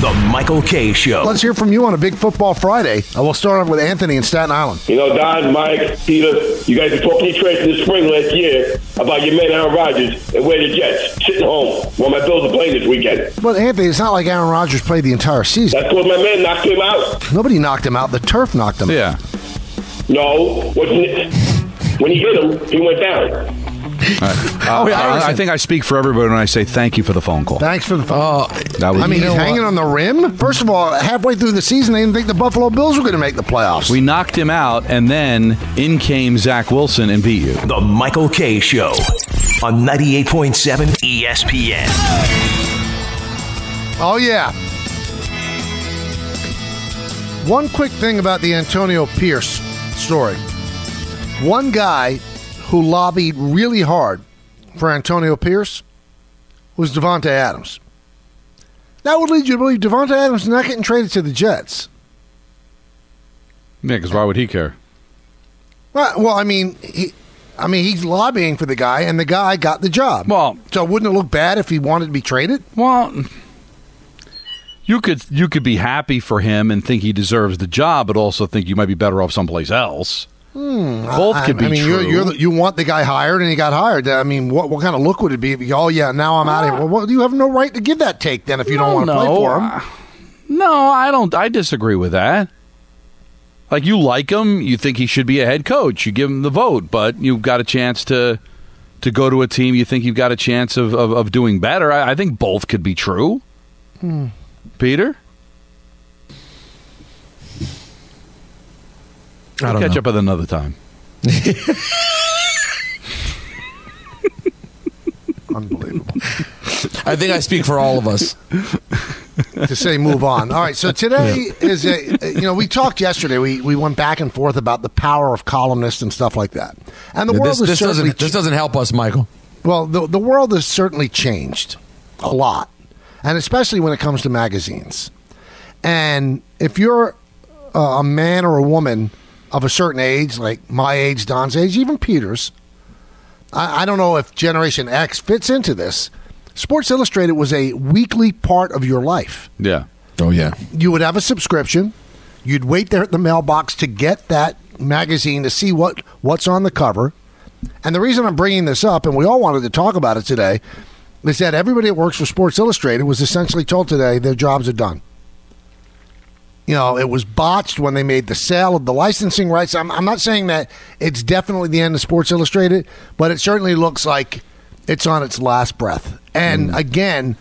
The Michael Kay Show. Let's hear from you on a big football Friday. Uh, I will start off with Anthony in Staten Island. You know, Don, Mike, Peter, you guys were talking trash in the spring last year about your man Aaron Rodgers and where the Jets sitting home while my Bills are playing this weekend. But Anthony, it's not like Aaron Rodgers played the entire season. That's because my man knocked him out. Nobody knocked him out. The turf knocked him. Yeah. No. When he hit him, he went down. Uh, I, I think I speak for everybody when I say thank you for the phone call. Thanks for the phone. Oh, That was I mean, you he's hanging what? on the rim. First of all, halfway through the season, they didn't think the Buffalo Bills were going to make the playoffs. we knocked him out, and then in came Zach Wilson and beat you. The Michael Kay Show on 98.7 ESPN. Oh, yeah. One quick thing about the Antonio Pierce story. One guy who lobbied really hard for Antonio Pierce was Davante Adams. That would lead you to believe Davante Adams is not getting traded to the Jets. Yeah, because why would he care? Well, well, I mean, he, I mean, he's lobbying for the guy, and the guy got the job. Well- so wouldn't it look bad if he wanted to be traded? Well, you could you could be happy for him and think he deserves the job, but also think you might be better off someplace else. Both I, could be I mean, true. You're, you're the, you want the guy hired, and he got hired. I mean, what what kind of look would it be? If you, oh yeah, now I'm out of here. Well, well, you have no right to give that take then if you don't want to play for him. No, I don't. I disagree with that. Like you like him, you think he should be a head coach. You give him the vote, but you've got a chance to to go to a team you think you've got a chance of of, of doing better. I, I think both could be true. Hmm. Peter, I don't catch know. up at another time. Unbelievable. I think I speak for all of us. to say move on. All right, so today is a you know we talked yesterday. We we went back and forth about the power of columnists and stuff like that. And the world This, is this certainly doesn't this doesn't help us, Michael. Well, the the world has certainly changed a lot, and especially when it comes to magazines. And if you're a, a man or a woman of a certain age, like my age, Don's age, even Peter's, I, I don't know if Generation X fits into this. Sports Illustrated was a weekly part of your life. Yeah. Oh yeah. You would have a subscription. You'd wait there at the mailbox to get that magazine to see what what's on the cover. And the reason I'm bringing this up, and we all wanted to talk about it today, is that everybody that works for Sports Illustrated was essentially told today their jobs are done. You know, it was botched when they made the sale of the licensing rights. I'm, I'm not saying that it's definitely the end of Sports Illustrated, but it certainly looks like it's on its last breath. And mm. again,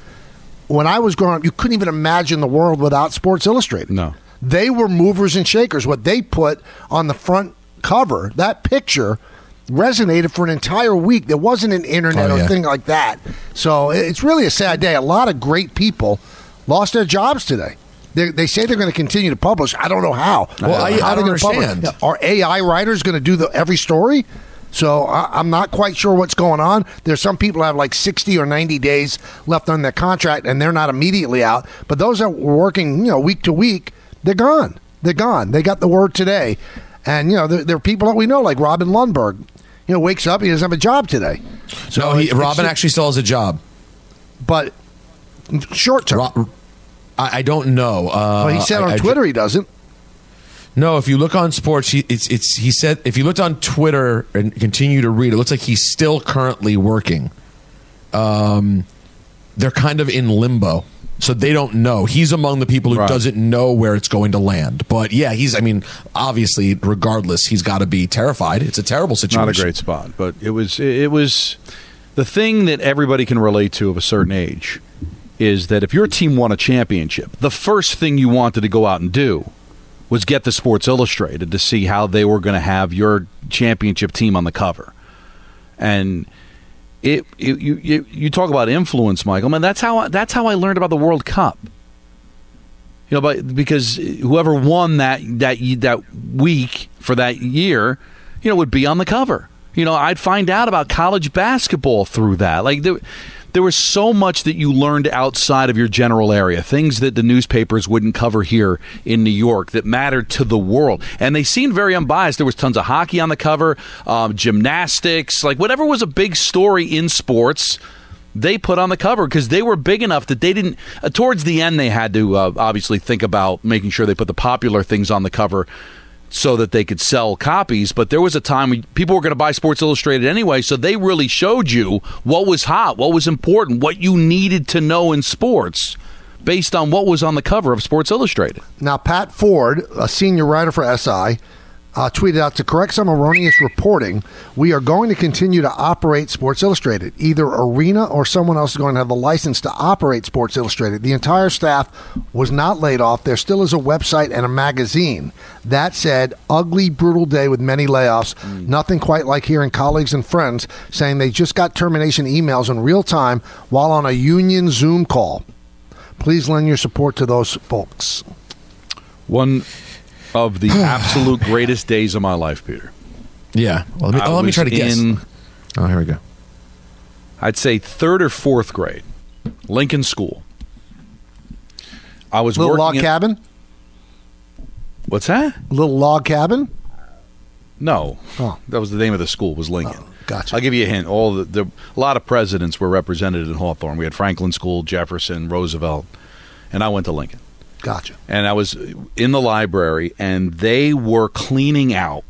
when I was growing up, you couldn't even imagine the world without Sports Illustrated. No. They were movers and shakers. What they put on the front cover, that picture, resonated for an entire week. There wasn't an internet Oh, or yeah. thing like that. So it's really a sad day. A lot of great people lost their jobs today. They, they say they're going to continue to publish. I don't know how. Well, I- How I they're don't gonna publish. Are AI writers going to do the every story? So I, I'm not quite sure what's going on. There's some people have like 60 or 90 days left on their contract, and they're not immediately out. But those that were working, you know, week to week, they're gone. They're gone. They got the word today, and you know, there, there are people that we know, like Robin Lundberg. You know, wakes up, he doesn't have a job today. So No, he, Robin actually still has a job. but short term. Ro- I, I don't know. Uh, well, he said on I ju- Twitter he doesn't. No, if you look on sports, he, it's it's he said if you looked on Twitter and continue to read, it looks like he's still currently working. Um, they're kind of in limbo, so they don't know. He's among the people who Right. doesn't know where it's going to land. But yeah, he's. I mean, obviously, regardless, he's got to be terrified. It's a terrible situation. Not a great spot, but it was it was the thing that everybody can relate to of a certain age is that if your team won a championship, the first thing you wanted to go out and do was get the Sports Illustrated to see how they were going to have your championship team on the cover. And it, it you, you you talk about influence, Michael. Man, that's how I, that's how I learned about the World Cup. You know, but because whoever won that that that week for that year, you know, would be on the cover. You know, I'd find out about college basketball through that. Like there, there was so much that you learned outside of your general area, things that the newspapers wouldn't cover here in New York that mattered to the world. And they seemed very unbiased. There was tons of hockey on the cover, um, gymnastics, like whatever was a big story in sports they put on the cover because they were big enough that they didn't. Uh, towards the end, they had to uh, obviously think about making sure they put the popular things on the cover so that they could sell copies. But there was a time when people were going to buy Sports Illustrated anyway, so they really showed you what was hot, what was important, what you needed to know in sports based on what was on the cover of Sports Illustrated. Now, Pat Ford, a senior writer for SI, uh, tweeted out to correct some erroneous reporting. We are going to continue to operate Sports Illustrated. Either Arena or someone else is going to have the license to operate Sports Illustrated. The entire staff was not laid off. There still is a website and a magazine. That said, ugly, brutal day with many layoffs. Nothing quite like hearing colleagues and friends saying they just got termination emails in real time while on a union Zoom call. Please lend your support to those folks. One of the absolute greatest days of my life, Peter. Yeah. Well, let me, oh, let me try to guess. in- Oh, here we go. I'd say third or fourth grade, Lincoln School. I was Little log at- cabin? What's that? Little log cabin? No, Oh. that was the name of the school. Was Lincoln? Oh, gotcha. I'll give you a hint. All the, the a lot of presidents were represented in Hawthorne. We had Franklin School, Jefferson, Roosevelt, and I went to Lincoln. Gotcha. and I was in the library, and they were cleaning out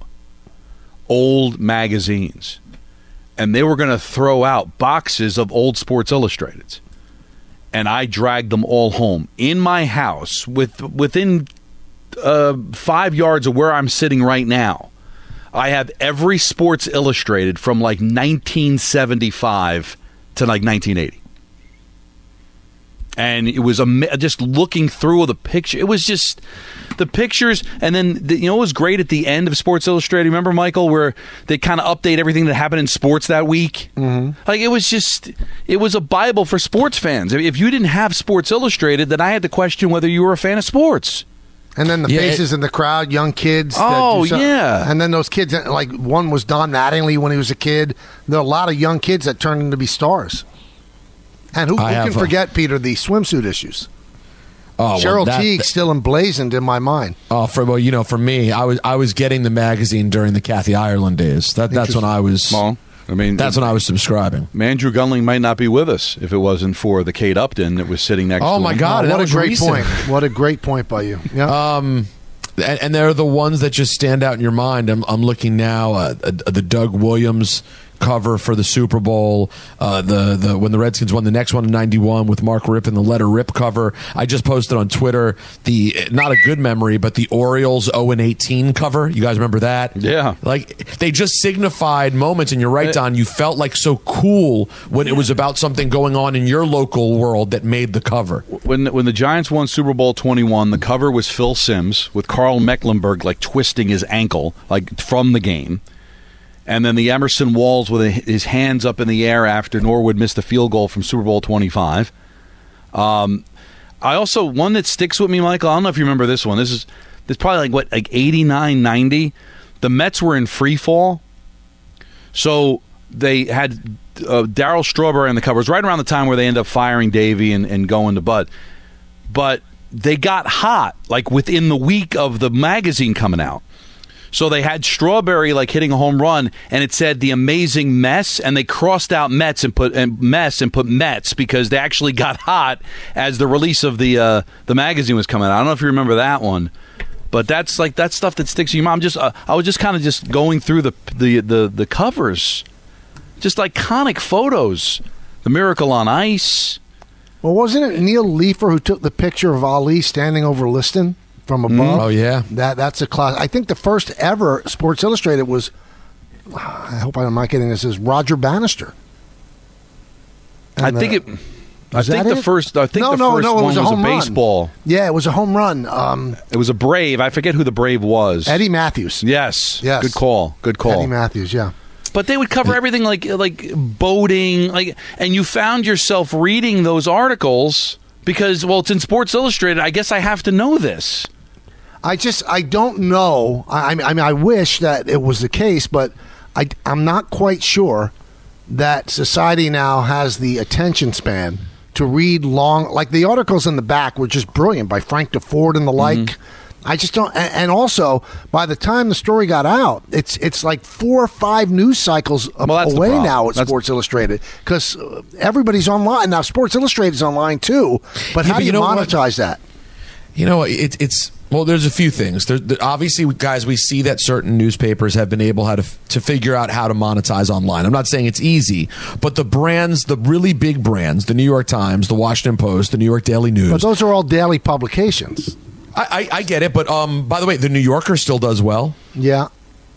old magazines, and they were going to throw out boxes of old Sports Illustrateds, and I dragged them all home in my house with within uh, five yards of where I'm sitting right now. I have every Sports Illustrated from like 1975 to like 1980 and it was am- just looking through the picture. It was just the pictures, and then the, you know it was great at the end of Sports Illustrated. Remember Michael, where they kind of update everything that happened in sports that week. Mm-hmm. Like it was just, it was a bible for sports fans. If you didn't have Sports Illustrated, then I had to question whether you were a fan of sports. And then the Yeah, faces in the crowd, young kids. that Oh, do some- yeah. And then those kids, like one was Don Mattingly when he was a kid. There are a lot of young kids that turned into be stars. And who, who can have, uh, forget, Peter, the swimsuit issues? Oh, well, Cheryl that- Tiegs still emblazoned in my mind. Oh, for well, you know, for me, I was I was getting the magazine during the Kathy Ireland days. That that's when I was. Well, I mean, that's when I was subscribing. Andrew Gunling might not be with us if it wasn't for the Kate Upton that was sitting next. Oh to my him. God, Oh, that what a great recent. point. What a great point by you. Yeah. Um, and, and they're the ones that just stand out in your mind. I'm, I'm looking now at, at the Doug Williams cover for the Super Bowl. Uh, the the when the Redskins won the next one in '91 with Mark Rip and the letter Rip cover. I just posted on Twitter the not a good memory, but the Orioles 0 and 18 cover. You guys remember that? Yeah. Like they just signified moments. And you're right, Don. You felt like so cool when it was about something going on in your local world that made the cover. when when the Giants won Super Bowl 21, the cover was Phil Simms with Karl Mecklenburg like twisting his ankle like from the game. And then the Everson Walls with his hands up in the air after Norwood missed a field goal from Super Bowl 25. Um, I also one that sticks with me, Michael. I don't know if you remember this one. This is this is probably like what like 89, 90. The Mets were in free fall. So they had uh, Darryl Strawberry on the covers right around the time where they end up firing Davey and, and going to Bud. But they got hot like within the week of the magazine coming out. So they had Strawberry like hitting a home run, and it said the amazing mess, and they crossed out Mets and put and mess and put Mets because they actually got hot as the release of the uh, the magazine was coming out. I don't know if you remember that one, but that's like that stuff that sticks to your mom. Just uh, I was just kind of just going through the the the the covers, just iconic photos. The Miracle on Ice. well, wasn't it Neil Leifer who took the picture of Ali standing over Liston from above? Oh, yeah. That that's a class. I think the first ever Sports Illustrated was. I hope I'm not getting this. Is Roger Bannister? I And, think it. I think the it? first. I think No, the no, first no, it one was a was a home run. baseball. Yeah, it was a home run. Um, It was a Brave. I forget who the Brave was. Eddie Mathews. Yes. Yes. Good call. Good call. Eddie Mathews. Yeah. but they would cover everything like like boating, like, and you found yourself reading those articles because well, it's in Sports Illustrated. I guess I have to know this. I just I don't know. I, I mean, I wish that it was the case, but I I'm not quite sure that society now has the attention span to read long. Like the articles in the back were just brilliant by Frank Deford and the like. Mm-hmm. I just don't. And and also, by the time the story got out, it's it's like four or five news cycles a- Well, that's the away problem. now at That's- Sports Illustrated because everybody's online now. Sports Illustrated is online too, but Yeah, how but do you, you know what? monetize that? You know, it, it's well. There's a few things. There, there- obviously, guys, we see that certain newspapers have been able how to to figure out how to monetize online. I'm not saying it's easy, but the brands, the really big brands, the New York Times, the Washington Post, the New York Daily News. But those are all daily publications. I, I, I get it, but um, by the way, the New Yorker still does well. Yeah.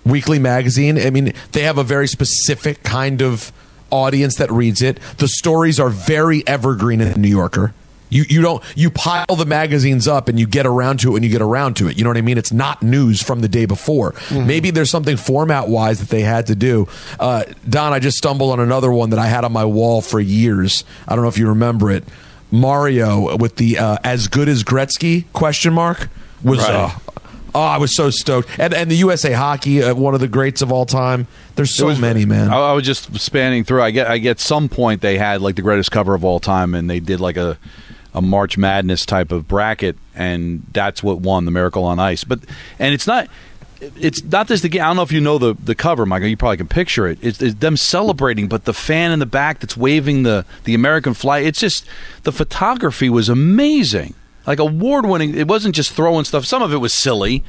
Weekly magazine. I mean, they have a very specific kind of audience that reads it. The stories are very evergreen in the New Yorker. You you don't you pile the magazines up and you get around to it when you get around to it. You know what I mean? It's not news from the day before. Maybe there's something format wise that they had to do. Uh, Don, I just stumbled on another one that I had on my wall for years. I don't know if you remember it. Mario with the uh, as good as Gretzky question mark was Right. uh, Oh, I was so stoked, and and the USA Hockey, uh, one of the greats of all time. There's so was- many, man. I, I was just spanning through. I get, I get some point they had like the greatest cover of all time, and they did like a, a March Madness type of bracket, and that's what won the Miracle on Ice. But and it's not. It's not just the game. I don't know if you know the, the cover, Michael. You probably can picture it. It's, it's them celebrating, but the fan in the back that's waving the, the American flag. It's just the photography was amazing, like award winning. It wasn't just throwing stuff. Some of it was silly,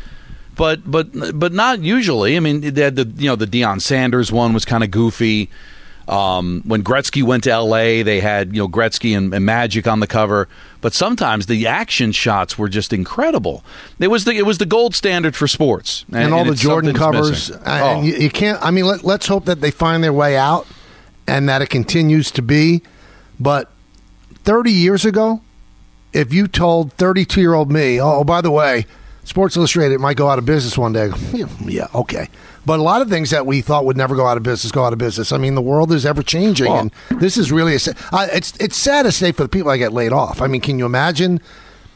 but but but not usually. I mean, they had the you know the Deion Sanders one was kind of goofy. Um, when Gretzky went to L.A., they had you know Gretzky and, and Magic on the cover. But sometimes the action shots were just incredible. It was the it was the gold standard for sports, and, all the Jordan covers. missing. And Oh. you, you can't. I mean, let, let's hope that they find their way out and that it continues to be. But thirty years ago, if you told thirty-two-year-old me, "Oh, by the way, Sports Illustrated might go out of business one day," I yeah, okay. But a lot of things that we thought would never go out of business go out of business. I mean, the world is ever changing, Well- and this is really a. Uh, it's it's sad to say for the people that get laid off. I mean, can you imagine?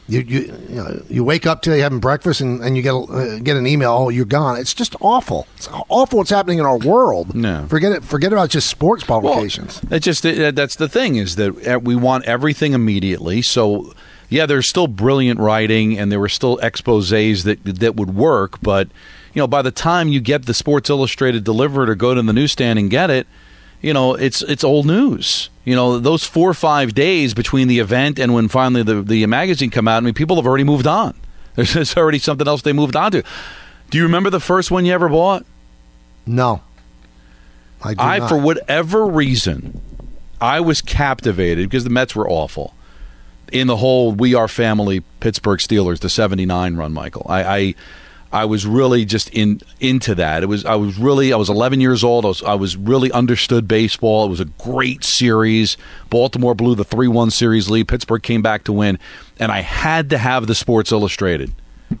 You you you, know, you wake up today having breakfast and, and you get a, uh, get an email. Oh, you're gone. It's just awful. It's awful. What's happening in our world? No. forget it. Forget about just sports Well, publications. It just it, that's the thing is that uh, we want everything immediately. So yeah, there's still brilliant writing and there were still exposés that that would work, but you know by the time you get the Sports Illustrated delivered or go to the newsstand and get it, you know it's it's old news. You know those four or five days between the event and when finally the the magazine come out. I mean, people have already moved on. There's, there's already something else they moved on to. Do you remember the first one you ever bought? No, I I, for whatever reason, I was captivated because the Mets were awful in the whole "We Are Family" Pittsburgh Steelers, the '79 run. Michael, I, I, I was really just in into that. It was I was really I was 11 years old. I was I was really understood baseball. It was a great series. Baltimore blew the three-one series lead. Pittsburgh came back to win, and I had to have the Sports Illustrated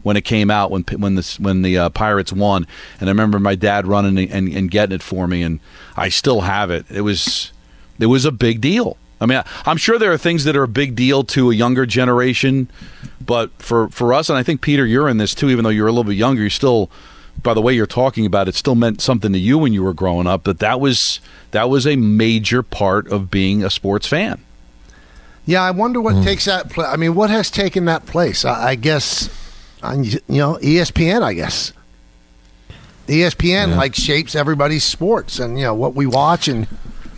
when it came out when when the when the uh, Pirates won, and I remember my dad running and, and getting it for me, and I still have it. It was it was a big deal. I mean, I- I'm sure there are things that are a big deal to a younger generation, but for for us, and I think Peter, you're in this too. Even though you're a little bit younger, you still, by the way you're talking about it, still meant something to you when you were growing up. But that was that was a major part of being a sports fan. Yeah, I wonder what hmm. takes that. Pla- I mean, what has taken that place? I, I guess, I- you know, ESPN. I guess ESPN like shapes everybody's sports and you know what we watch and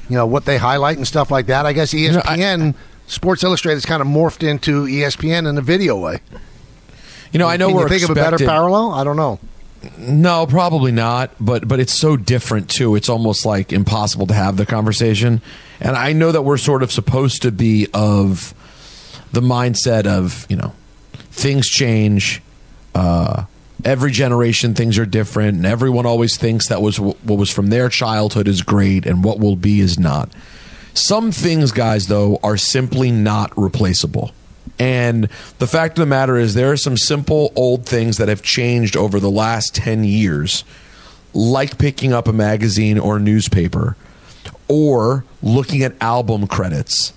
you know what they highlight and stuff like that. I guess E know, I- ESPN, Sports Illustrated's kind of morphed into ESPN in a video way. you know, I know Can we're you think of a better parallel? I don't know. No, probably not. But but it's so different too. It's almost like impossible to have the conversation. And I know that we're sort of supposed to be of the mindset of you know things change. Uh, every generation things are different, and everyone always thinks that was what was from their childhood is great, and what will be is not. Some things, guys, though, are simply not replaceable. And the fact of the matter is, there are some simple old things that have changed over the last 10 years, like picking up a magazine or newspaper or looking at album credits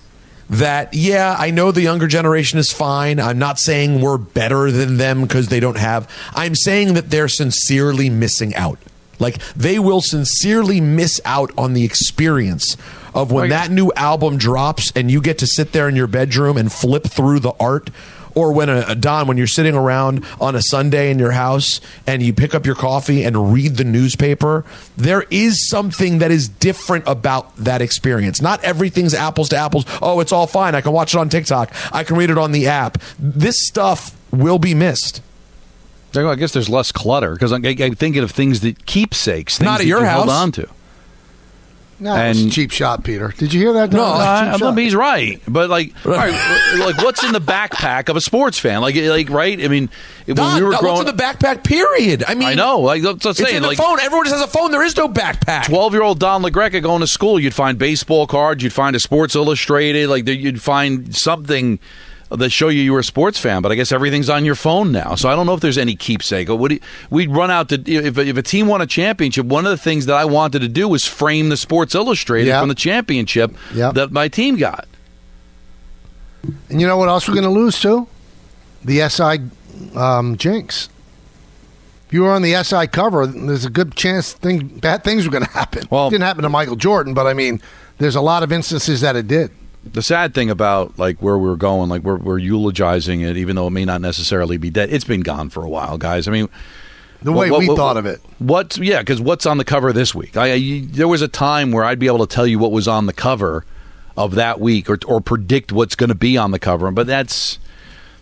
that yeah, I know the younger generation is fine. I'm not saying we're better than them because they don't have. I'm saying that they're sincerely missing out. Like they will sincerely miss out on the experience of when that new album drops and you get to sit there in your bedroom and flip through the art or when a, a Don, when you're sitting around on a Sunday in your house and you pick up your coffee and read the newspaper, there is something that is different about that experience. Not everything's apples to apples. Oh, it's all fine. I can watch it on TikTok. I can read it on the app. This stuff will be missed. I guess there's less clutter because I'm, I'm thinking of things that keepsakes, things Not at that your you hold house. on to. No, it's a And- cheap shot, Peter. Did you hear that? No, Don? It's a I, I, he's right. But like, right, like what's in the backpack of a sports fan? Like, like right? I mean, when we were no, growing, what's in the backpack? Period. I mean, I know. Like, that's what I'm saying. like, phone. Everyone just has a phone. There is no backpack. 12 year old Don LaGreca going to school, you'd find baseball cards, you'd find a Sports Illustrated, like you'd find something that show you you were a sports fan. But I guess everything's on your phone now, so I don't know if there's any keepsake. You- we'd run out to if, if a team won a championship. One of the things that I wanted to do was frame the Sports Illustrated Yeah. from the championship Yeah. that my team got. And you know what else we're going to lose too? The SI um, jinx. If you were on the SI cover, there's a good chance thing, bad things were going to happen. Well- it didn't happen to Michael Jordan, but I mean, there's a lot of instances that it did. The sad thing about like where we're going, like we're, we're eulogizing it, even though it may not necessarily be dead. It's been gone for a while, guys. I mean, The way What- we what- thought of it. What? Yeah, because what's on the cover this week? I, I- there was a time where I'd be able to tell you what was on the cover of that week, or or predict what's going to be on the cover. But that's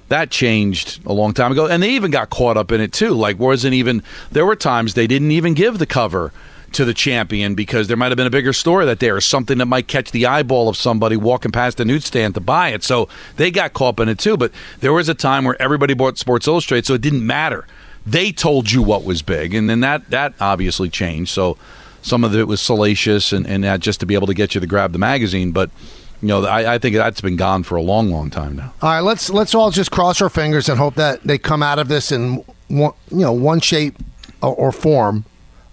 that changed a long time ago, and they even got caught up in it too. Like wasn't even there were times they didn't even give the cover to the champion because there might have been a bigger story that day or something that might catch the eyeball of somebody walking past the newsstand to buy it. So they got caught up in it too. But there was a time where everybody bought Sports Illustrated, so it didn't matter. They told you what was big, and then that that obviously changed. So some of it was salacious and, and that just to be able to get you to grab the magazine. But you know, I, I think that's been gone for a long, long time now. All right, let's let's all just cross our fingers and hope that they come out of this in one, you know one shape or, or form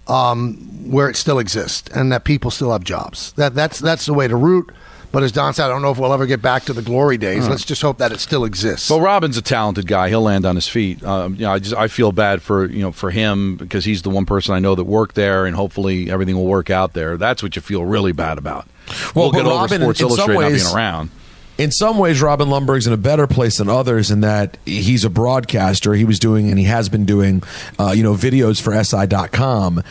um, where it still exists and that people still have jobs. That that's that's the way to root. But as Don said, I don't know if we'll ever get back to the glory days. Let's just hope that it still exists. Well, Robin's a talented guy. He'll land on his feet. Um, you know, I just I feel bad for you know for him because he's the one person I know that worked there, and hopefully everything will work out there. That's what you feel really bad about. Well, we'll get but over Robin, Sports in some Illustrated ways- not being around. In some ways, Robin Lundberg's in a better place than others in that he's a broadcaster. He was doing and he has been doing, uh, you know, videos for SI.com.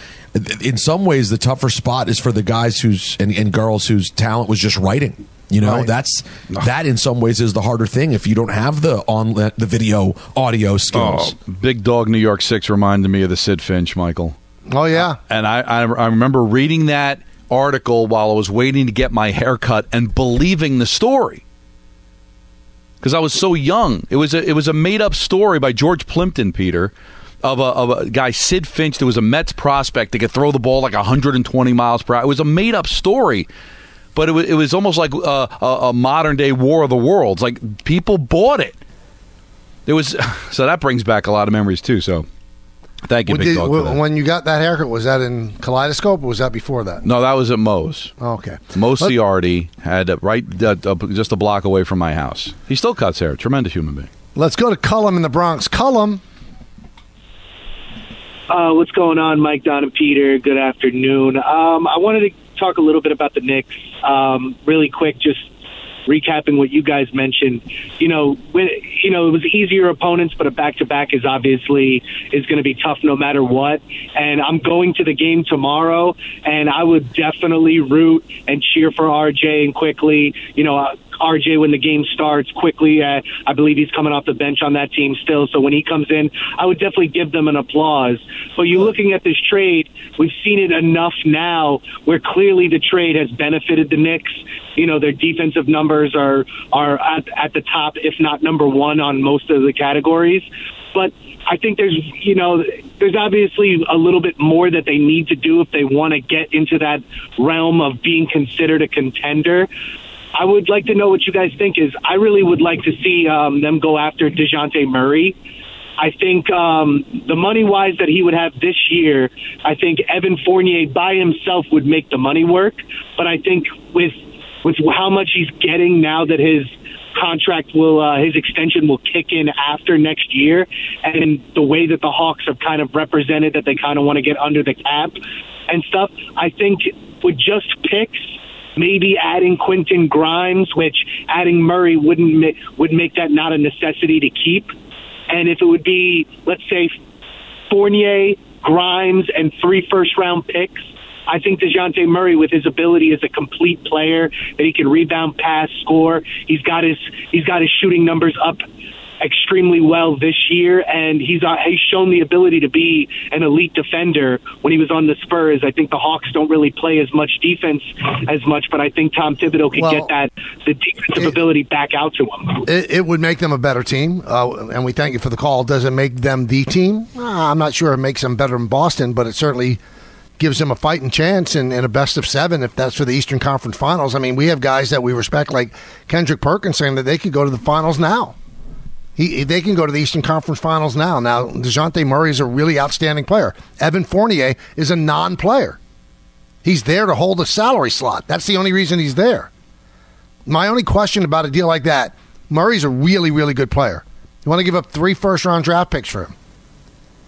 In some ways, the tougher spot is for the guys whose and, and girls whose talent was just writing. You know, Right. that's that in some ways is the harder thing if you don't have the on the video audio skills. Oh, Big Dog New York Six reminded me of the Sid Finch, Michael. oh yeah, And I, I, I remember reading that article while I was waiting to get my haircut and believing the story because I was so young. It was a, it was a made up story by George Plimpton, Peter, of a, of a guy Sid Finch that was a Mets prospect that could throw the ball like 120 miles per hour. It was a made up story. But it was, it was almost like uh, a, a modern day War of the Worlds. Like people bought it. It was so that brings back a lot of memories too. So thank you, Well, Big did- Dog. for that. when you got that haircut, was that in Kaleidoscope or was that before that? No, that was at Moe's. Oh, okay. Mo Let- Ciardi had uh, right uh, uh, just a block away from my house. He still cuts hair. Tremendous human being. Let's go to Cullum in the Bronx. Cullum, Uh, what's going on, Mike, Don, and Peter? Good afternoon. Um, I wanted to talk a little bit about the Knicks, um, really quick, just recapping what you guys mentioned. You know, when, you know, it was easier opponents, but a back-to-back is obviously is going to be tough no matter what. And I'm going to the game tomorrow, and I would definitely root and cheer for RJ and quickly. You know. RJ when the game starts quickly. Uh, I believe he's coming off the bench on that team still. So when he comes in, I would definitely give them an applause. But you're looking at this trade, we've seen it enough now where clearly the trade has benefited the Knicks. You know, their defensive numbers are are at, at the top, if not number one on most of the categories. But I think there's, you know, there's obviously a little bit more that they need to do if they want to get into that realm of being considered a contender. I would like to know what you guys think. Is I really would like to see um, them go after Dejounte Murray. I think um, the money wise that he would have this year, I think Evan Fournier by himself would make the money work. But I think with with how much he's getting now that his contract will uh, his extension will kick in after next year, and the way that the Hawks have kind of represented that they kind of want to get under the cap and stuff. I think with just picks, maybe adding Quentin Grimes, which adding Murray wouldn't ma- would make that not a necessity to keep. And if it would be, let's say, Fournier, Grimes, and three first round picks. I think Dejounte Murray, with his ability as a complete player, that he can rebound, pass, score. He's got his he's got his shooting numbers up extremely well this year, and he's uh, he's shown the ability to be an elite defender when he was on the Spurs. I think the Hawks don't really play as much defense as much, but I think Tom Thibodeau can Well, get that the defensive ability back out to him. It, it would make them a better team, uh, and we thank you for the call. Does it make them the team? Uh, I'm not sure it makes them better than Boston, but it certainly gives them a fighting chance in, in a best of seven if that's for the Eastern Conference Finals. I mean, we have guys that we respect like Kendrick Perkins saying that they could go to the finals now. He, they can go to the Eastern Conference Finals now. Now, Dejounte Murray is a really outstanding player. Evan Fournier is a non player. He's there to hold a salary slot. That's the only reason he's there. My only question about a deal like that Murray's a really, really good player. You want to give up three first round draft picks for him?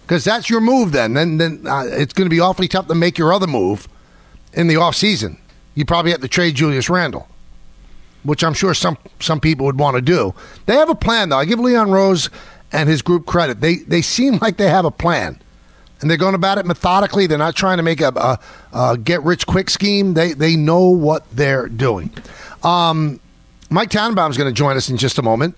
Because that's your move then. Then, then uh, it's going to be awfully tough to make your other move in the offseason. You probably have to trade Julius Randle which I'm sure some some people would want to do. They have a plan, though. I give Leon Rose and his group credit. They they seem like they have a plan, and they're going about it methodically. They're not trying to make a, a, a get rich quick scheme. They they know what they're doing. Um, Mike Tannenbaum is going to join us in just a moment.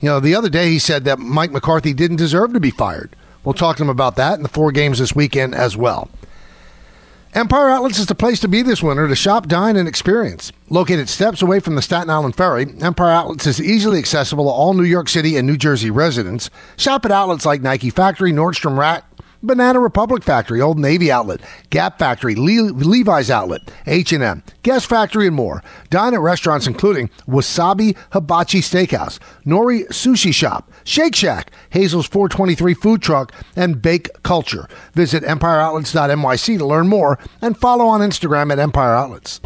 You know, the other day he said that Mike McCarthy didn't deserve to be fired. We'll talk to him about that in the four games this weekend as well. Empire Outlets is the place to be this winter to shop, dine, and experience. Located steps away from the Staten Island Ferry, Empire Outlets is easily accessible to all New York City and New Jersey residents. Shop at outlets like Nike Factory, Nordstrom Rack, Banana Republic Factory, Old Navy Outlet, Gap Factory, Le- Levi's Outlet, H&M, Guess Factory, and more. Dine at restaurants including Wasabi Hibachi Steakhouse, Nori Sushi Shop, Shake Shack, Hazel's 423 Food Truck, and Bake Culture. Visit EmpireOutlets.nyc to learn more and follow on Instagram at Empire Outlets.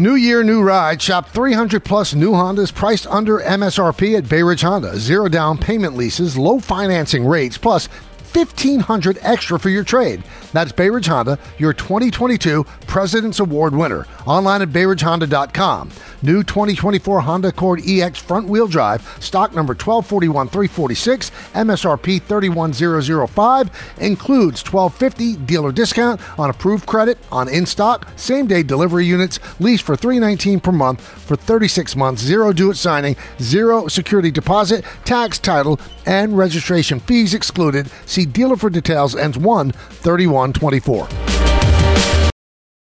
New year, new ride. Shop 300 plus new Hondas priced under MSRP at Bay Ridge Honda. Zero down payment leases, low financing rates, plus 1500 extra for your trade. That's Bay Ridge Honda, your 2022 President's Award winner. Online at BayRidgeHonda.com. New 2024 Honda Accord EX front wheel drive, stock number 1241346, MSRP 31005, includes 1250 dealer discount on approved credit on in stock, same day delivery units, lease for 319 per month for 36 months, zero due at signing, zero security deposit, tax title, and registration fees excluded. See dealer for details ends 1 3124.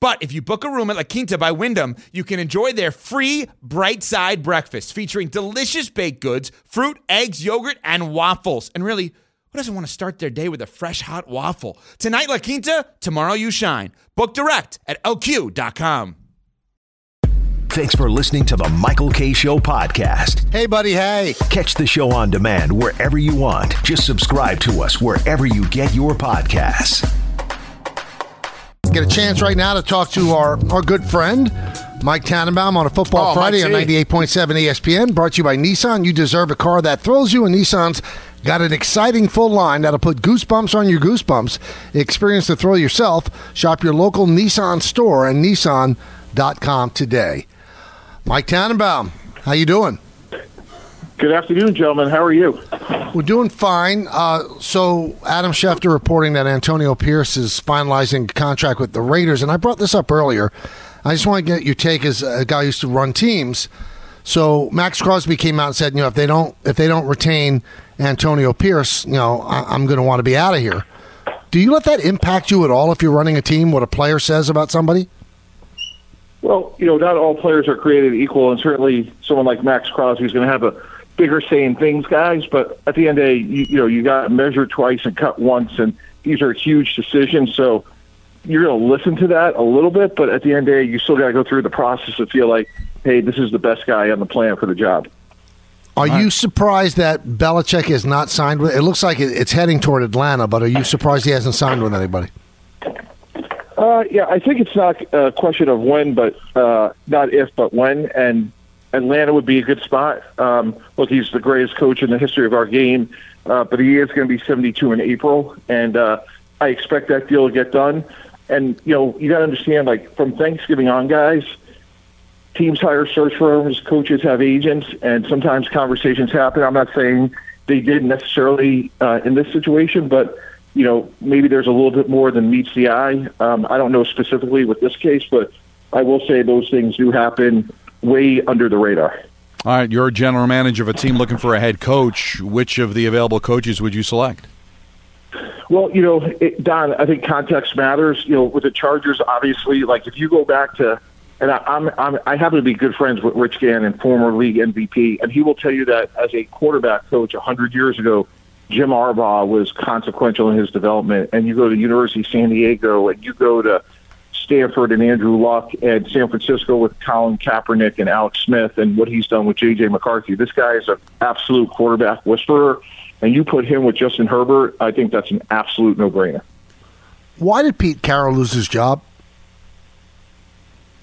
But if you book a room at La Quinta by Wyndham, you can enjoy their free bright side breakfast featuring delicious baked goods, fruit, eggs, yogurt, and waffles. And really, who doesn't want to start their day with a fresh hot waffle? Tonight, La Quinta, tomorrow, you shine. Book direct at lq.com. Thanks for listening to the Michael Kay Show podcast. Hey, buddy. Hey. Catch the show on demand wherever you want. Just subscribe to us wherever you get your podcasts. Get a chance right now to talk to our, our good friend, Mike Tannenbaum, on a Football Oh, Friday on 98.7 ESPN. Brought to you by Nissan. You deserve a car that thrills you, and Nissan's got an exciting full line that'll put goosebumps on your goosebumps. Experience the thrill yourself. Shop your local Nissan store and Nissan.com today. Mike Tannenbaum, how you doing? Good afternoon, gentlemen. How are you? We're doing fine. Uh, so, Adam Schefter reporting that Antonio Pierce is finalizing a contract with the Raiders, and I brought this up earlier. I just want to get your take as a guy who used to run teams. So, Maxx Crosby came out and said, you know, if they don't if they don't retain Antonio Pierce, you know, I, I'm going to want to be out of here. Do you let that impact you at all if you're running a team? What a player says about somebody? Well, you know, not all players are created equal, and certainly someone like Maxx Crosby is going to have a bigger saying things, guys. But at the end of the day, you, you know, you got to measure twice and cut once, and these are huge decisions. So you're going to listen to that a little bit, but at the end of the day, you still got to go through the process to feel like, hey, this is the best guy on the planet for the job. Are you surprised that Belichick is not signed with? It looks like it's heading toward Atlanta, but are you surprised he hasn't signed with anybody? Uh, yeah, I think it's not a question of when, but uh, not if, but when. And Atlanta would be a good spot. Um, look, he's the greatest coach in the history of our game, uh, but he is going to be 72 in April, and uh, I expect that deal to get done. And you know, you got to understand, like from Thanksgiving on, guys, teams hire search firms, coaches have agents, and sometimes conversations happen. I'm not saying they did necessarily uh, in this situation, but you know, maybe there's a little bit more than meets the eye. Um, I don't know specifically with this case, but I will say those things do happen way under the radar. All right, you're a general manager of a team looking for a head coach. Which of the available coaches would you select? Well, you know, it, Don, I think context matters. You know, with the Chargers, obviously, like if you go back to, and I, I'm, I'm, I happen to be good friends with Rich Gannon, and former league MVP, and he will tell you that as a quarterback coach a hundred years ago, Jim Harbaugh was consequential in his development. And you go to University of San Diego, and you go to Stanford and Andrew Luck, and San Francisco with Colin Kaepernick and Alex Smith, and what he's done with J.J. McCarthy. This guy is an absolute quarterback whisperer, and you put him with Justin Herbert, I think that's an absolute no-brainer. Why did Pete Carroll lose his job?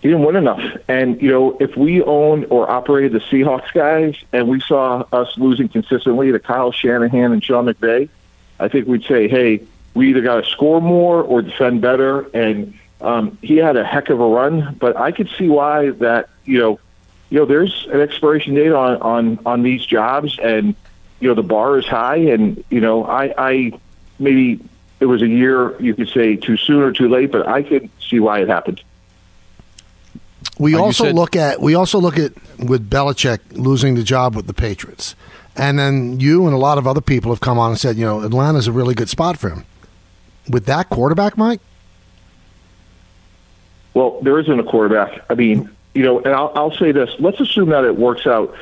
he didn't win enough. And you know, if we owned or operated the Seahawks guys, and we saw us losing consistently to Kyle Shanahan and Sean McVay, I think we'd say, hey, we either got to score more or defend better. And um, he had a heck of a run, but I could see why that you know, you know, there's an expiration date on on on these jobs, and you know, the bar is high, and you know, I I maybe it was a year you could say too soon or too late, but I could see why it happened. We you also said- look at we also look at with Belichick losing the job with the Patriots, and then you and a lot of other people have come on and said, you know, Atlanta's a really good spot for him. With that quarterback, Mike, Well, there isn't a quarterback. I mean, you know, and I'll, I'll say this. Let's assume that it works out.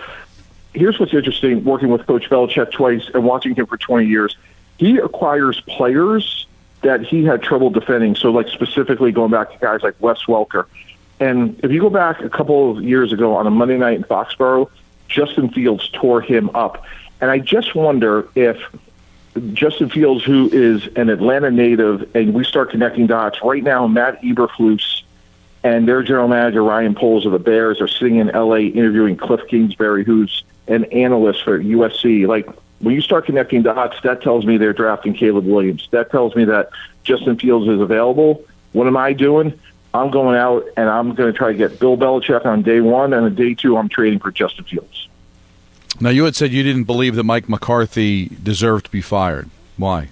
Here's what's interesting working with Coach Belichick twice and watching him for 20 years. He acquires players that he had trouble defending. So, like, specifically going back to guys like Wes Welker. And if you go back a couple of years ago on a Monday night in Foxborough, Justin Fields tore him up. And I just wonder if Justin Fields, who is an Atlanta native, and we start connecting dots right now. Matt Eberflus and their general manager Ryan Poles of the Bears are sitting in L.A. interviewing Cliff Kingsbury, who's an analyst for USC. Like when you start connecting dots, that tells me they're drafting Caleb Williams. That tells me that Justin Fields is available. What am I doing? I'm going out and I'm going to try to get Bill Belichick on day one, and on day two, I'm trading for Justin Fields. Now, you had said you didn't believe that Mike McCarthy deserved to be fired. Why?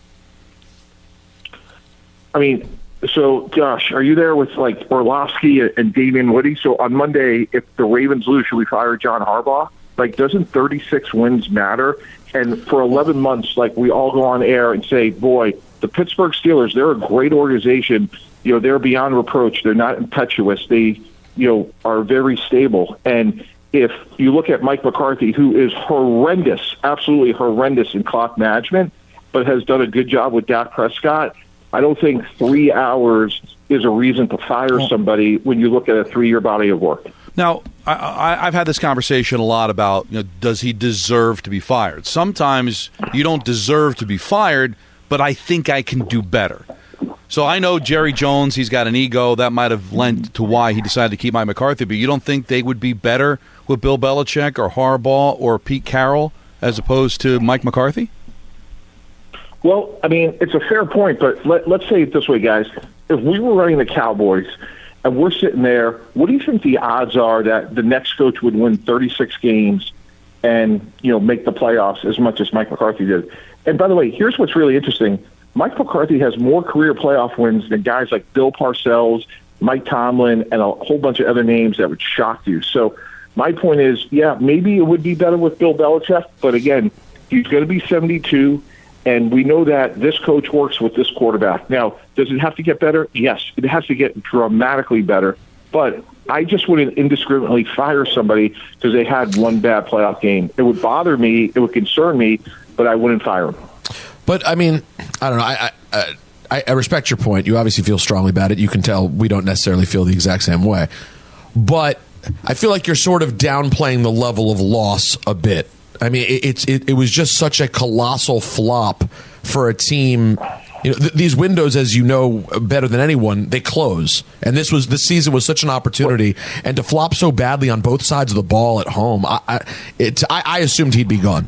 I mean, so Josh, are you there with like Orlovsky and Damien Woody? So on Monday, if the Ravens lose, should we fire John Harbaugh? Like, doesn't 36 wins matter? And for 11 months, like we all go on air and say, boy, the Pittsburgh Steelers, they're a great organization. You know, they're beyond reproach. They're not impetuous. They, you know, are very stable. And if you look at Mike McCarthy, who is horrendous, absolutely horrendous in clock management, but has done a good job with Dak Prescott, I don't think three hours is a reason to fire somebody when you look at a three-year body of work. Now, I, I, I've had this conversation a lot about you know, does he deserve to be fired? Sometimes you don't deserve to be fired, but I think I can do better. So I know Jerry Jones, he's got an ego that might have lent to why he decided to keep Mike McCarthy, but you don't think they would be better with Bill Belichick or Harbaugh or Pete Carroll as opposed to Mike McCarthy? Well, I mean, it's a fair point, but let, let's say it this way, guys. If we were running the Cowboys and we're sitting there, what do you think the odds are that the next coach would win 36 games and, you know, make the playoffs as much as Mike McCarthy did? And by the way, here's what's really interesting. Mike McCarthy has more career playoff wins than guys like Bill Parcells, Mike Tomlin, and a whole bunch of other names that would shock you. So my point is, yeah, maybe it would be better with Bill Belichick, but again, he's going to be 72. And we know that this coach works with this quarterback. Now, does it have to get better? Yes, it has to get dramatically better. But I just wouldn't indiscriminately fire somebody because they had one bad playoff game. It would bother me, it would concern me, but I wouldn't fire them. But I mean, I don't know. I, I I, I respect your point. You obviously feel strongly about it. You can tell we don't necessarily feel the exact same way. But I feel like you're sort of downplaying the level of loss a bit. I mean, it, it's it, it was just such a colossal flop for a team. You know, th- these windows, as you know better than anyone, they close. And this was this season was such an opportunity, and to flop so badly on both sides of the ball at home, I I, it, I, I assumed he'd be gone.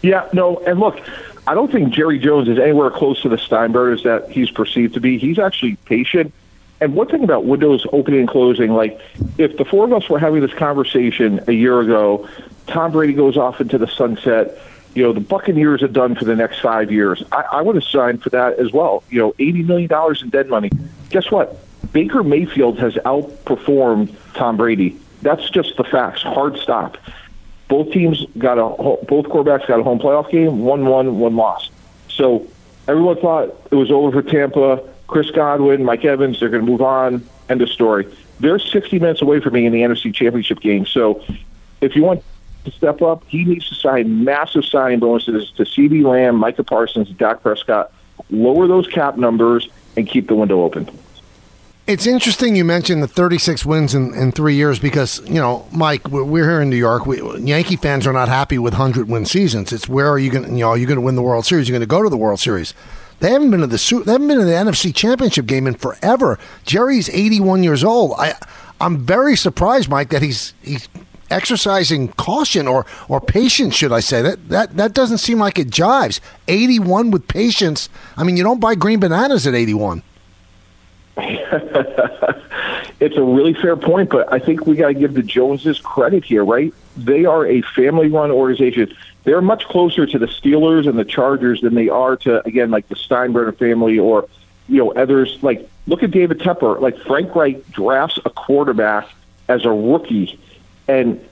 Yeah, no, and look, I don't think Jerry Jones is anywhere close to the Steinbrenner's that he's perceived to be. He's actually patient. And one thing about windows opening and closing, like if the four of us were having this conversation a year ago, Tom Brady goes off into the sunset. You know, the Buccaneers are done for the next five years. I, I would have signed for that as well. You know, $80 million in dead money. Guess what? Baker Mayfield has outperformed Tom Brady. That's just the facts. Hard stop. Both teams got a both quarterbacks got a home playoff game. One won, one lost. So everyone thought it was over for Tampa. Chris Godwin, Mike Evans, they're going to move on. End of story. They're 60 minutes away from me in the NFC Championship game. So if you want to step up, he needs to sign massive signing bonuses to CeeDee Lamb, Micah Parsons, Dak Prescott. Lower those cap numbers and keep the window open. It's interesting you mentioned the 36 wins in, in three years because, you know, Mike, we're, we're here in New York. We, Yankee fans are not happy with 100 win seasons. It's where are you going to, you know, are you going to win the World Series? You're going to go to the World Series. They haven't been to the they haven't been in the NFC Championship game in forever. Jerry's 81 years old. I I'm very surprised, Mike, that he's he's exercising caution or or patience, should I say? That that that doesn't seem like it jives. 81 with patience. I mean, you don't buy green bananas at 81. it's a really fair point, but I think we got to give the Joneses credit here, right? They are a family-run organization. They're much closer to the Steelers and the Chargers than they are to again like the Steinbrenner family or you know others. Like look at David Tepper. Like Frank Reich drafts a quarterback as a rookie, and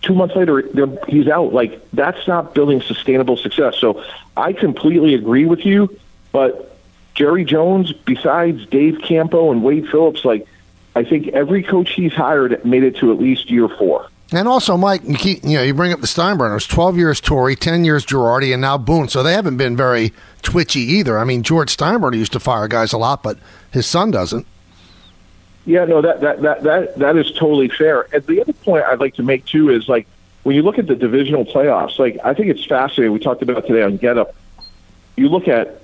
two months later he's out. Like that's not building sustainable success. So I completely agree with you, but Jerry Jones, besides Dave Campo and Wade Phillips, like I think every coach he's hired made it to at least year four. And also, Mike, you keep you know you bring up the Steinbrenners, twelve years Torre, ten years Girardi, and now Boone. So they haven't been very twitchy either. I mean, George Steinbrenner used to fire guys a lot, but his son doesn't. Yeah, no, that that that that that is totally fair. And the other point I'd like to make too is like when you look at the divisional playoffs, like I think it's fascinating. We talked about today on Get Up. You look at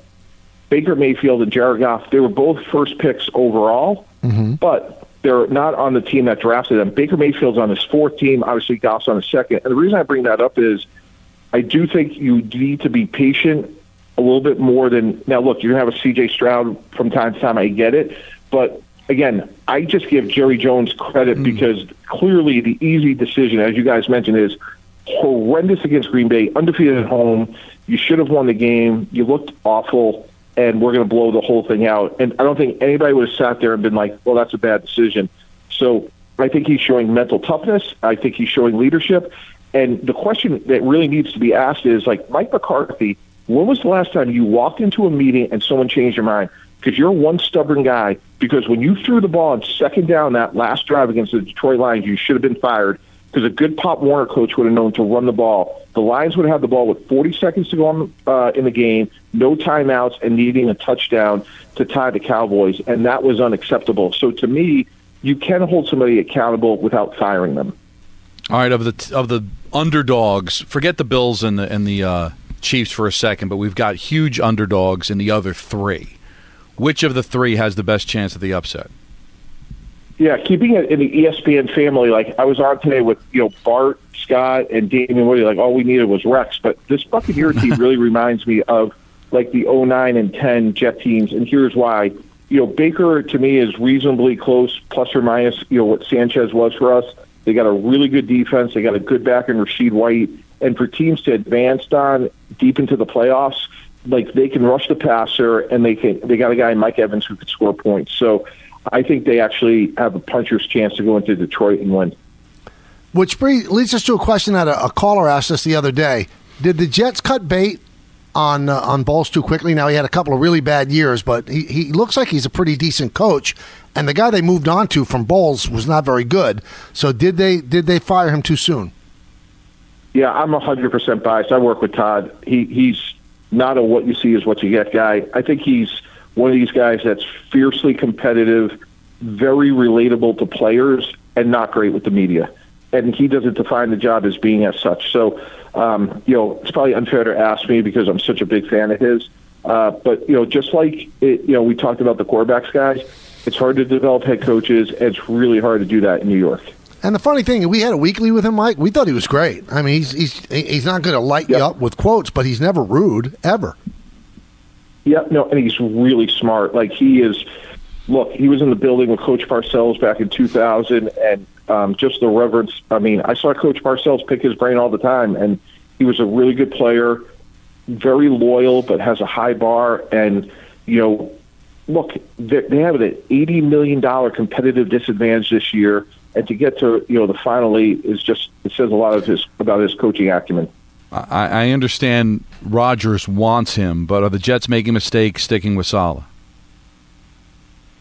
Baker Mayfield and Jared Goff, they were both first picks overall, mm-hmm. but they're not on the team that drafted them. Baker Mayfield's on his fourth team. Obviously, Goff's on his second. And the reason I bring that up is I do think you need to be patient a little bit more than now. Look, you're gonna have a C.J. Stroud from time to time. I get it, but again, I just give Jerry Jones credit mm. because clearly the easy decision, as you guys mentioned, is horrendous against Green Bay, undefeated at home. You should have won the game. You looked awful and we're going to blow the whole thing out. And I don't think anybody would have sat there and been like, well, that's a bad decision. So I think he's showing mental toughness. I think he's showing leadership. And the question that really needs to be asked is like, Mike McCarthy, when was the last time you walked into a meeting and someone changed your mind? Because you're one stubborn guy. Because when you threw the ball on second down that last drive against the Detroit Lions, you should have been fired because a good Pop Warner coach would have known to run the ball. The Lions would have the ball with 40 seconds to go on, uh, in the game, no timeouts, and needing a touchdown to tie the Cowboys, and that was unacceptable. So to me, you can hold somebody accountable without firing them. All right, of the of the underdogs, forget the Bills and the and the uh, Chiefs for a second, but we've got huge underdogs in the other three. Which of the three has the best chance of the upset? Yeah, keeping it in the ESPN family. Like I was on today with you know Bart, Scott, and Damien Woody. Like all we needed was Rex, but this Buccaneer team really reminds me of like the 09 and 10 Jet teams, and here's why. You know, Baker to me is reasonably close, plus or minus. You know what Sanchez was for us. They got a really good defense. They got a good back in Rachaad White, and for teams to advance on deep into the playoffs, like they can rush the passer, and they can. They got a guy Mike Evans who could score points. So. I think they actually have a puncher's chance to go into Detroit and win. Which leads us to a question that a, a caller asked us the other day. Did the Jets cut bait on uh, on Bowles too quickly? Now he had a couple of really bad years, but he, he looks like he's a pretty decent coach. And the guy they moved on to from Bowles was not very good. So did they did they fire him too soon? Yeah, I'm 100% biased. I work with Todd. He he's not a what you see is what you get guy. I think he's one of these guys that's fiercely competitive, very relatable to players, and not great with the media. And he doesn't define the job as being as such. So, um, you know, it's probably unfair to ask me because I'm such a big fan of his. Uh, but you know, just like it, you know, we talked about the quarterbacks guys. It's hard to develop head coaches. And it's really hard to do that in New York. And the funny thing, we had a weekly with him, Mike. We thought he was great. I mean, he's he's he's not going to light you up with quotes, but he's never rude ever. Yeah, no, and he's really smart. Like he is. Look, he was in the building with Coach Parcells back in 2000, and um, just the reverence. I mean, I saw Coach Parcells pick his brain all the time, and he was a really good player, very loyal, but has a high bar. And you know, look, they, they have an 80 million dollar competitive disadvantage this year, and to get to you know the final eight is just it says a lot of his about his coaching acumen. I, I understand Rodgers wants him, but are the Jets making mistakes sticking with Saleh?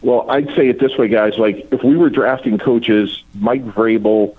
Well, I'd say it this way, guys. Like, if we were drafting coaches, Mike Vrabel,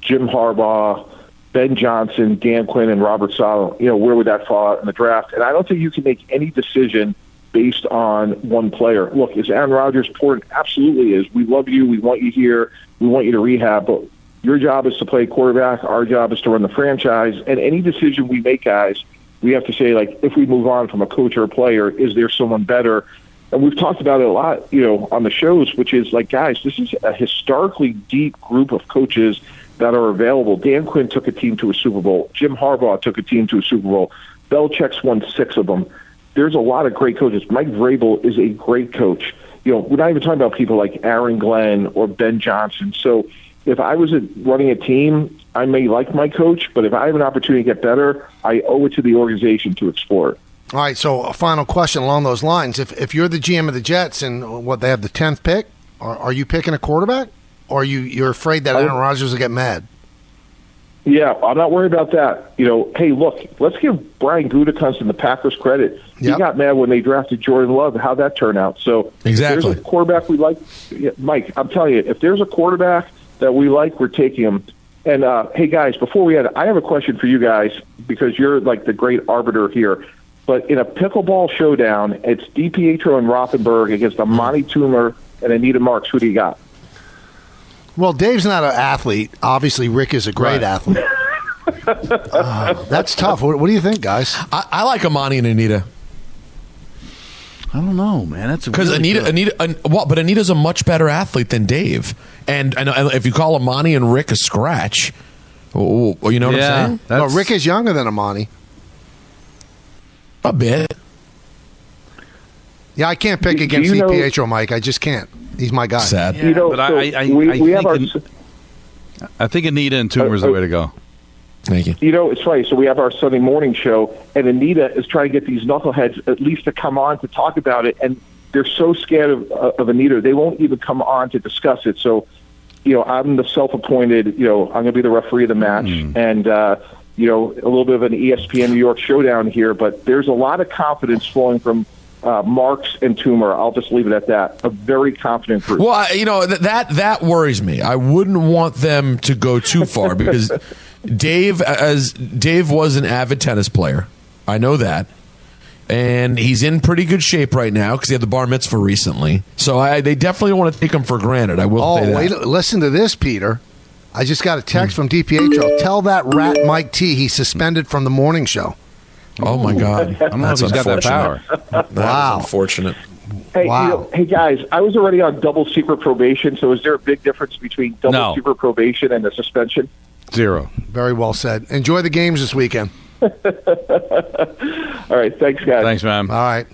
Jim Harbaugh, Ben Johnson, Dan Quinn, and Robert Saleh, you know, where would that fall out in the draft? And I don't think you can make any decision based on one player. Look, is Aaron Rodgers important? Absolutely is. We love you. We want you here. We want you to rehab. But your job is to play quarterback. Our job is to run the franchise. And any decision we make, guys, we have to say, like, if we move on from a coach or a player, is there someone better? And we've talked about it a lot, you know, on the shows, which is like, guys, this is a historically deep group of coaches that are available. Dan Quinn took a team to a Super Bowl. Jim Harbaugh took a team to a Super Bowl. Belichick's won six of them. There's a lot of great coaches. Mike Vrabel is a great coach. You know, we're not even talking about people like Aaron Glenn or Ben Johnson. So if I was a, running a team, I may like my coach, but if I have an opportunity to get better, I owe it to the organization to explore it. All right, so a final question along those lines: If if you're the GM of the Jets and what they have the tenth pick, are, are you picking a quarterback, or are you you're afraid that Aaron Rodgers will get mad? Yeah, I'm not worried about that. You know, hey, look, let's give Brian Gutekunst and the Packers credit. He got mad when they drafted Jordan Love. How'd that turn out? So if Exactly. there's a quarterback we like, Mike. I'm telling you, if there's a quarterback that we like, we're taking them. And uh, hey, guys, before we had, I have a question for you guys because you're like the great arbiter here. But in a pickleball showdown, it's DiPietro and Rothenberg against Amani Toomer and Anita Marks. Who do you got? Well, Dave's not an athlete. Obviously, Rick is a great athlete. Ah, that's tough. What, what do you think, guys? I, I like Amani and Anita. I don't know, man. That's because really Anita, good. Anita, An- well, but Anita's a much better athlete than Dave. And, and and if you call Amani and Rick a scratch, oh, oh, you know what I'm saying? Well, Rick is younger than Amani. A bit. Yeah, I can't pick Do- against do you know- DiPietro, Mike. I just can't. He's my guy. Sad. you know, but I- so I- I- we, I we have our. think I think Anita and Toomer is the uh, way to go. Thank you. You know, it's funny. So we have our Sunday morning show, and Anita is trying to get these knuckleheads at least to come on to talk about it, and they're so scared of, uh, of Anita, they won't even come on to discuss it. So, you know, I'm the self-appointed. You know, I'm going to be the referee of the match, and uh, you know, a little bit of an ESPN New York showdown here. But there's a lot of confidence flowing from. Uh, Marks and Toomer. I'll just leave it at that. A very confident group. Well, I, you know th- that that worries me. I wouldn't want them to go too far because Dave, as Dave was an avid tennis player, I know that. and he's in pretty good shape right now because he had the bar mitzvah recently. So I, they definitely want to take him for granted. I will Oh, say that. wait, listen to this, Peter. I just got a text hmm. from DPHO. Tell that rat Mike T he's suspended from the morning show. Oh my God! I don't know if he's got that power. That is Wow. unfortunate. Hey, Wow. you know, hey guys, I was already on double secret probation. So is there a big difference between double No. secret probation and the suspension? Zero. Very well said. Enjoy the games this weekend. All right, thanks, guys. Thanks, man. All right.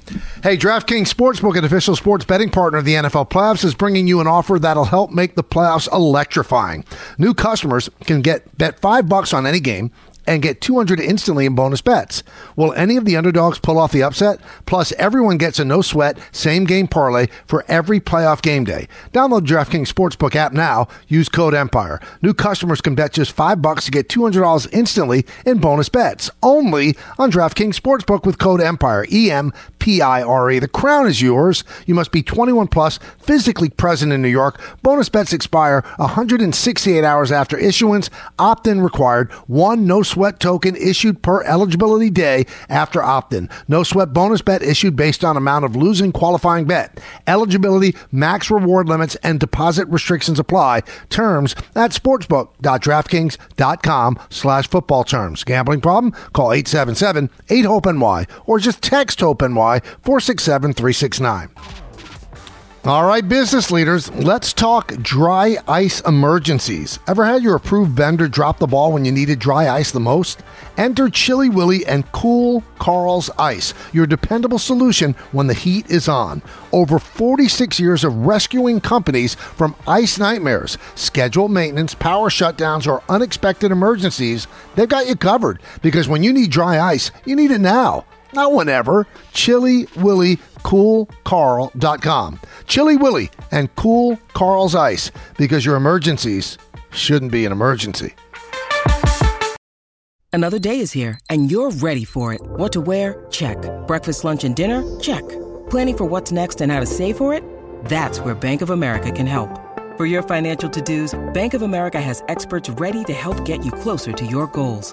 Hey, DraftKings Sportsbook, an official sports betting partner of the NFL playoffs, is bringing you an offer that'll help make the playoffs electrifying. New customers can get bet five bucks on any game and get 200 instantly in bonus bets. Will any of the underdogs pull off the upset? Plus, everyone gets a no sweat same game parlay for every playoff game day. Download DraftKings Sportsbook app now. Use code EMPIRE. New customers can bet just five bucks to get $200 instantly in bonus bets. Only on DraftKings Sportsbook with code EMPIRE. E M P I R E. The crown is yours. You must be 21 plus, physically present in New York. Bonus bets expire 168 hours after issuance. Opt in required. One no sweat token issued per eligibility day after opt in. No sweat bonus bet issued based on amount of losing qualifying bet. Eligibility, max reward limits, and deposit restrictions apply. Terms at sportsbook.draftkings.com slash football terms. Gambling problem? Call 877 8 HOPE NY or just text HOPE NY 467 369. All right, business leaders, let's talk dry ice emergencies. Ever had your approved vendor drop the ball when you needed dry ice the most? Enter Chili Willy and Cool Carl's Ice, your dependable solution when the heat is on. Over 46 years of rescuing companies from ice nightmares, scheduled maintenance, power shutdowns, or unexpected emergencies, they've got you covered because when you need dry ice, you need it now. Not whenever. Chili Willy CoolCarl.com. Chili Willy and Cool Carl's Ice because your emergencies shouldn't be an emergency. Another day is here, and you're ready for it. What to wear? Check. Breakfast, lunch, and dinner? Check. Planning for what's next and how to save for it? That's where Bank of America can help. For your financial to dos, Bank of America has experts ready to help get you closer to your goals.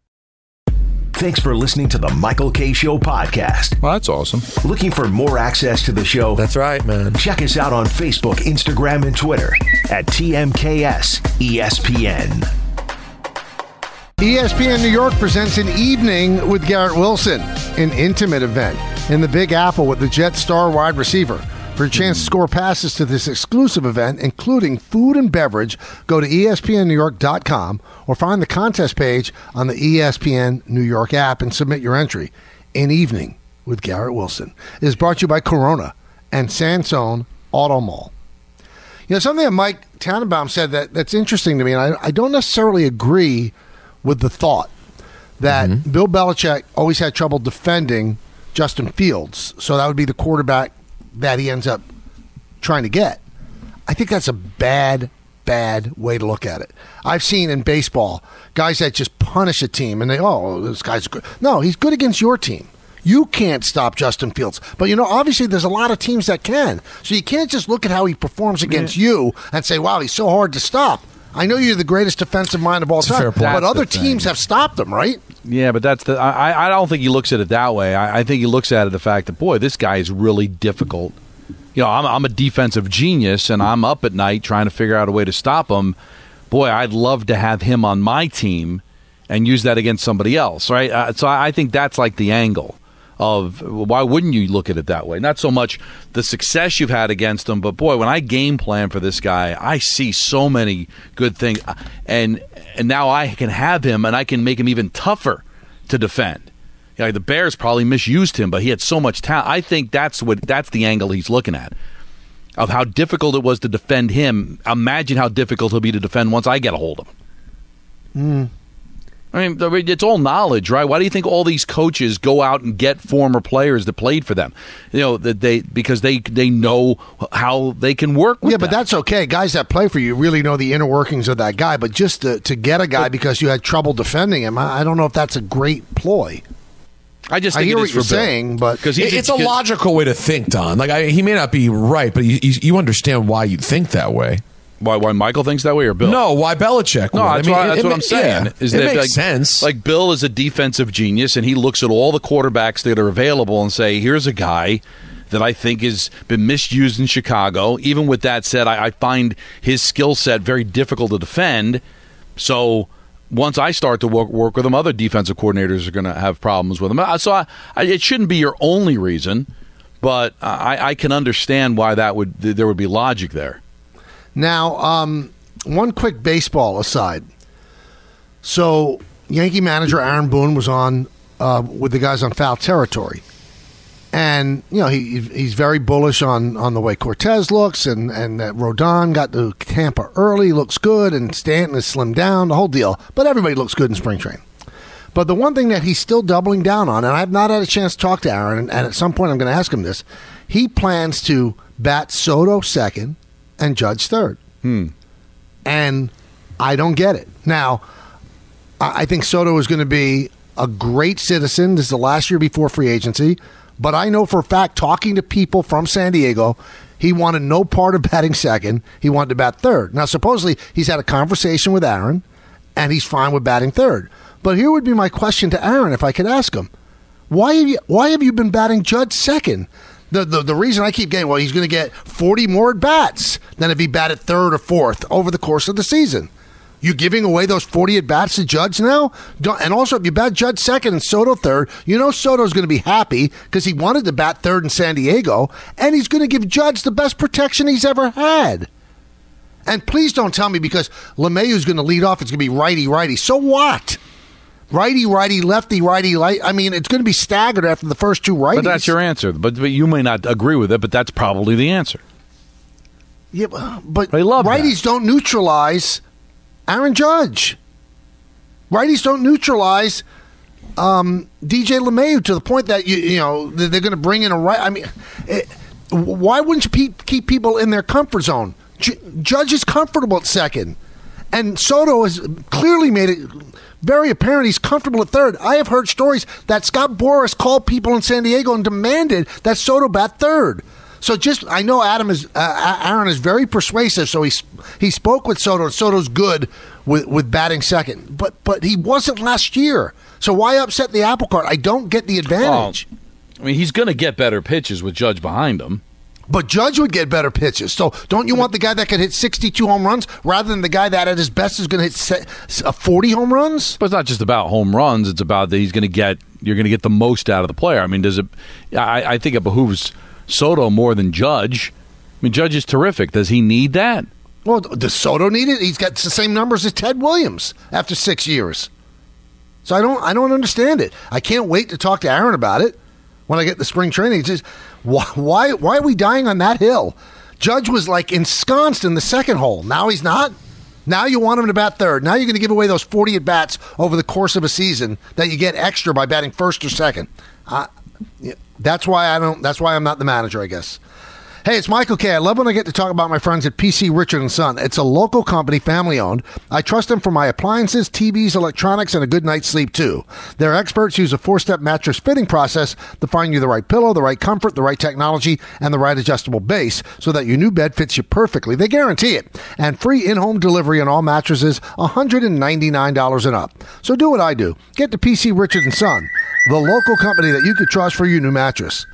Thanks for listening to the Michael Kay. Show podcast. Well, that's awesome. Looking for more access to the show? That's right, man. Check us out on Facebook, Instagram, and Twitter at TMKS ESPN. ESPN New York presents an evening with Garrett Wilson, an intimate event in the Big Apple with the Jet star wide receiver. For a chance to score passes to this exclusive event, including food and beverage, go to ESPNNewYork.com or find the contest page on the ESPN New York app and submit your entry. An evening with Garrett Wilson is brought to you by Corona and Sansone Auto Mall. You know, something that Mike Tannenbaum said that, that's interesting to me, and I, I don't necessarily agree with the thought that mm-hmm. Bill Belichick always had trouble defending Justin Fields. So that would be the quarterback that he ends up trying to get. I think that's a bad, bad way to look at it. I've seen in baseball guys that just punish a team and they, oh, this guy's good. No, he's good against your team. You can't stop Justin Fields. But, you know, obviously there's a lot of teams that can. So you can't just look at how he performs against you and say, wow, he's so hard to stop. I know you're the greatest defensive mind of all a time, but other teams have stopped him, right? Yeah, but that's the. I, I don't think he looks at it that way. I, I think he looks at it the fact that boy, this guy is really difficult. You know, I'm, I'm a defensive genius, and I'm up at night trying to figure out a way to stop him. Boy, I'd love to have him on my team and use that against somebody else, right? Uh, so I, I think that's like the angle of why wouldn't you look at it that way? Not so much the success you've had against him, but boy, when I game plan for this guy, I see so many good things, and and now I can have him, and I can make him even tougher to defend. You know, the Bears probably misused him, but he had so much talent. I think that's what that's the angle he's looking at of how difficult it was to defend him. Imagine how difficult he'll be to defend once I get a hold of him. Mm. I mean, it's all knowledge, right? Why do you think all these coaches go out and get former players that played for them? You know that they because they they know how they can work. yeah, but that's okay. Guys that play for you really know the inner workings of that guy. But just to, to get a guy because you had trouble defending him, I, I don't know if that's a great ploy. I just I hear it what is you're Bill. saying, but because It- it's a logical way to think, Don. Like I, he may not be right, but you, you, you understand why you think that way. Why? Why Michael thinks that way, or Bill? No, why Belichick? No, would. I that's, mean, why, that's it what I'm saying. yeah, is it that makes like, sense. Like Bill is a defensive genius, and he looks at all the quarterbacks that are available and say, "Here's a guy." That I think has been misused in Chicago. Even with that said, I, I find his skill set very difficult to defend. So once I start to work, work with him, other defensive coordinators are going to have problems with him. Uh, So I, I, it shouldn't be your only reason, but I, I can understand why that would there would be logic there. Now, um, one quick baseball aside. So, Yankee manager Aaron Boone was on uh, with the guys on foul territory, and you know he he's very bullish on on the way Cortes looks, and and that Rodon got to Tampa early, looks good, and Stanton is slimmed down, the whole deal. But everybody looks good in spring training. But the one thing that he's still doubling down on, and I've not had a chance to talk to Aaron, and at some point I'm going to ask him this, he plans to bat Soto second and Judge third. Hmm. And I don't get it. Now, I think Soto is going to be a great citizen. This is the last year before free agency. But I know for a fact, talking to people from San Diego, he wanted no part of batting second. He wanted to bat third. Now, supposedly, he's had a conversation with Aaron, and he's fine with batting third. But here would be my question to Aaron, if I could ask him: Why have you Why have you been batting Judge second? The, the, the reason I keep getting well, he's going to get forty more at bats than if he batted third or fourth over the course of the season. You're giving away those 40 at bats to Judge now? Don't, and also, if you bat Judge second and Soto third, you know Soto's going to be happy because he wanted to bat third in San Diego, and he's going to give Judge the best protection he's ever had. And please don't tell me because LeMahieu's going to lead off, it's going to be righty righty. So what? Righty righty, lefty righty, light. I mean, it's going to be staggered after the first two righties. But that's your answer. But, but you may not agree with it, but that's probably the answer. Yeah, but righties don't neutralize Aaron Judge. Righties don't neutralize um, DJ LeMahieu to the point that you you know they're going to bring in a right. I mean, it, why wouldn't you keep people in their comfort zone? J- Judge is comfortable at second, and Soto has clearly made it very apparent he's comfortable at third. I have heard stories that Scott Boras called people in San Diego and demanded that Soto bat third. So just I know Adam is uh, Aaron is very persuasive. So he he spoke with Soto. Soto's good with with batting second, but but he wasn't last year. So why upset the apple cart? I don't get the advantage. I mean, he's going to get better pitches with Judge behind him. But Judge would get better pitches. So don't you want the guy that could hit 62 home runs rather than the guy that at his best is going to hit uh, 40 home runs? But it's not just about home runs. It's about that he's going to get you're going to get the most out of the player. I mean, does it? I, I think it behooves Soto more than Judge. I mean, Judge is terrific. Does he need that? Well, does Soto need it? He's got the same numbers as Ted Williams after six years. So I don't I don't understand it. I can't wait to talk to Aaron about it when I get the spring training. It's just why why why are we dying on that hill? Judge was like ensconced in the second hole. Now he's not. Now you want him to bat third. Now you're going to give away those 40 at bats over the course of a season that you get extra by batting first or second. Yeah, that's why I don't. That's why I'm not the manager. I guess. Hey, it's Michael Kay. I love when I get to talk about my friends at PC Richard and Son. It's a local company, family owned. I trust them for my appliances, TVs, electronics, and a good night's sleep too. Their experts use a four-step mattress fitting process to find you the right pillow, the right comfort, the right technology, and the right adjustable base so that your new bed fits you perfectly. They guarantee it. And free in-home delivery on all mattresses, $199 and up. So do what I do. Get to PC Richard and Son, the local company that you could trust for your new mattress.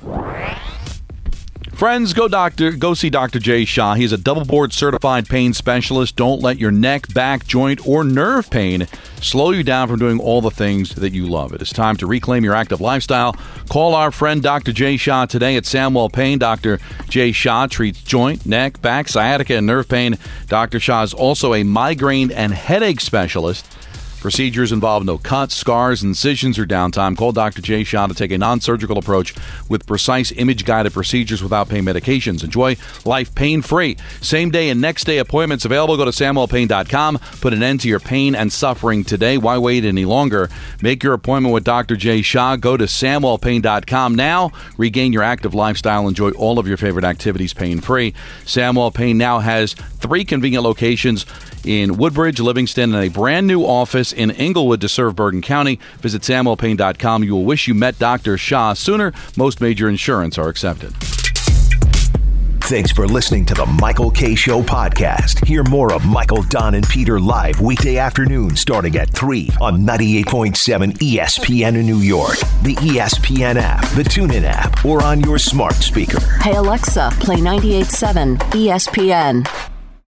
Friends, go doctor, go see Dr. Jay Shah. He's a double board certified pain specialist. Don't let your neck, back, joint, or nerve pain slow you down from doing all the things that you love. It is time to reclaim your active lifestyle. Call our friend Dr. Jay Shah today at Samwell Pain. Dr. Jay Shah treats joint, neck, back, sciatica, and nerve pain. Dr. Shah is also a migraine and headache specialist. Procedures involve no cuts, scars, incisions, or downtime. Call Dr. Jay Shah to take a non surgical approach with precise image guided procedures without pain medications. Enjoy life pain free. Same day and next day appointments available. Go to SamwellPain.com. Put an end to your pain and suffering today. Why wait any longer? Make your appointment with Dr. Jay Shah. Go to SamwellPain.com now. Regain your active lifestyle. Enjoy all of your favorite activities pain free. Samwell Pain now has three convenient locations in Woodbridge, Livingston, and a brand new office in Englewood to serve Bergen County. Visit SamwellPain.com. You will wish you met Dr. Shah sooner. Most major insurance are accepted. Thanks for listening to the Michael Kay. Show podcast. Hear more of Michael, Don, and Peter live weekday afternoon starting at 3 on 98.7 ESPN in New York, the ESPN app, the TuneIn app, or on your smart speaker. Hey Alexa, play 98.7 ESPN.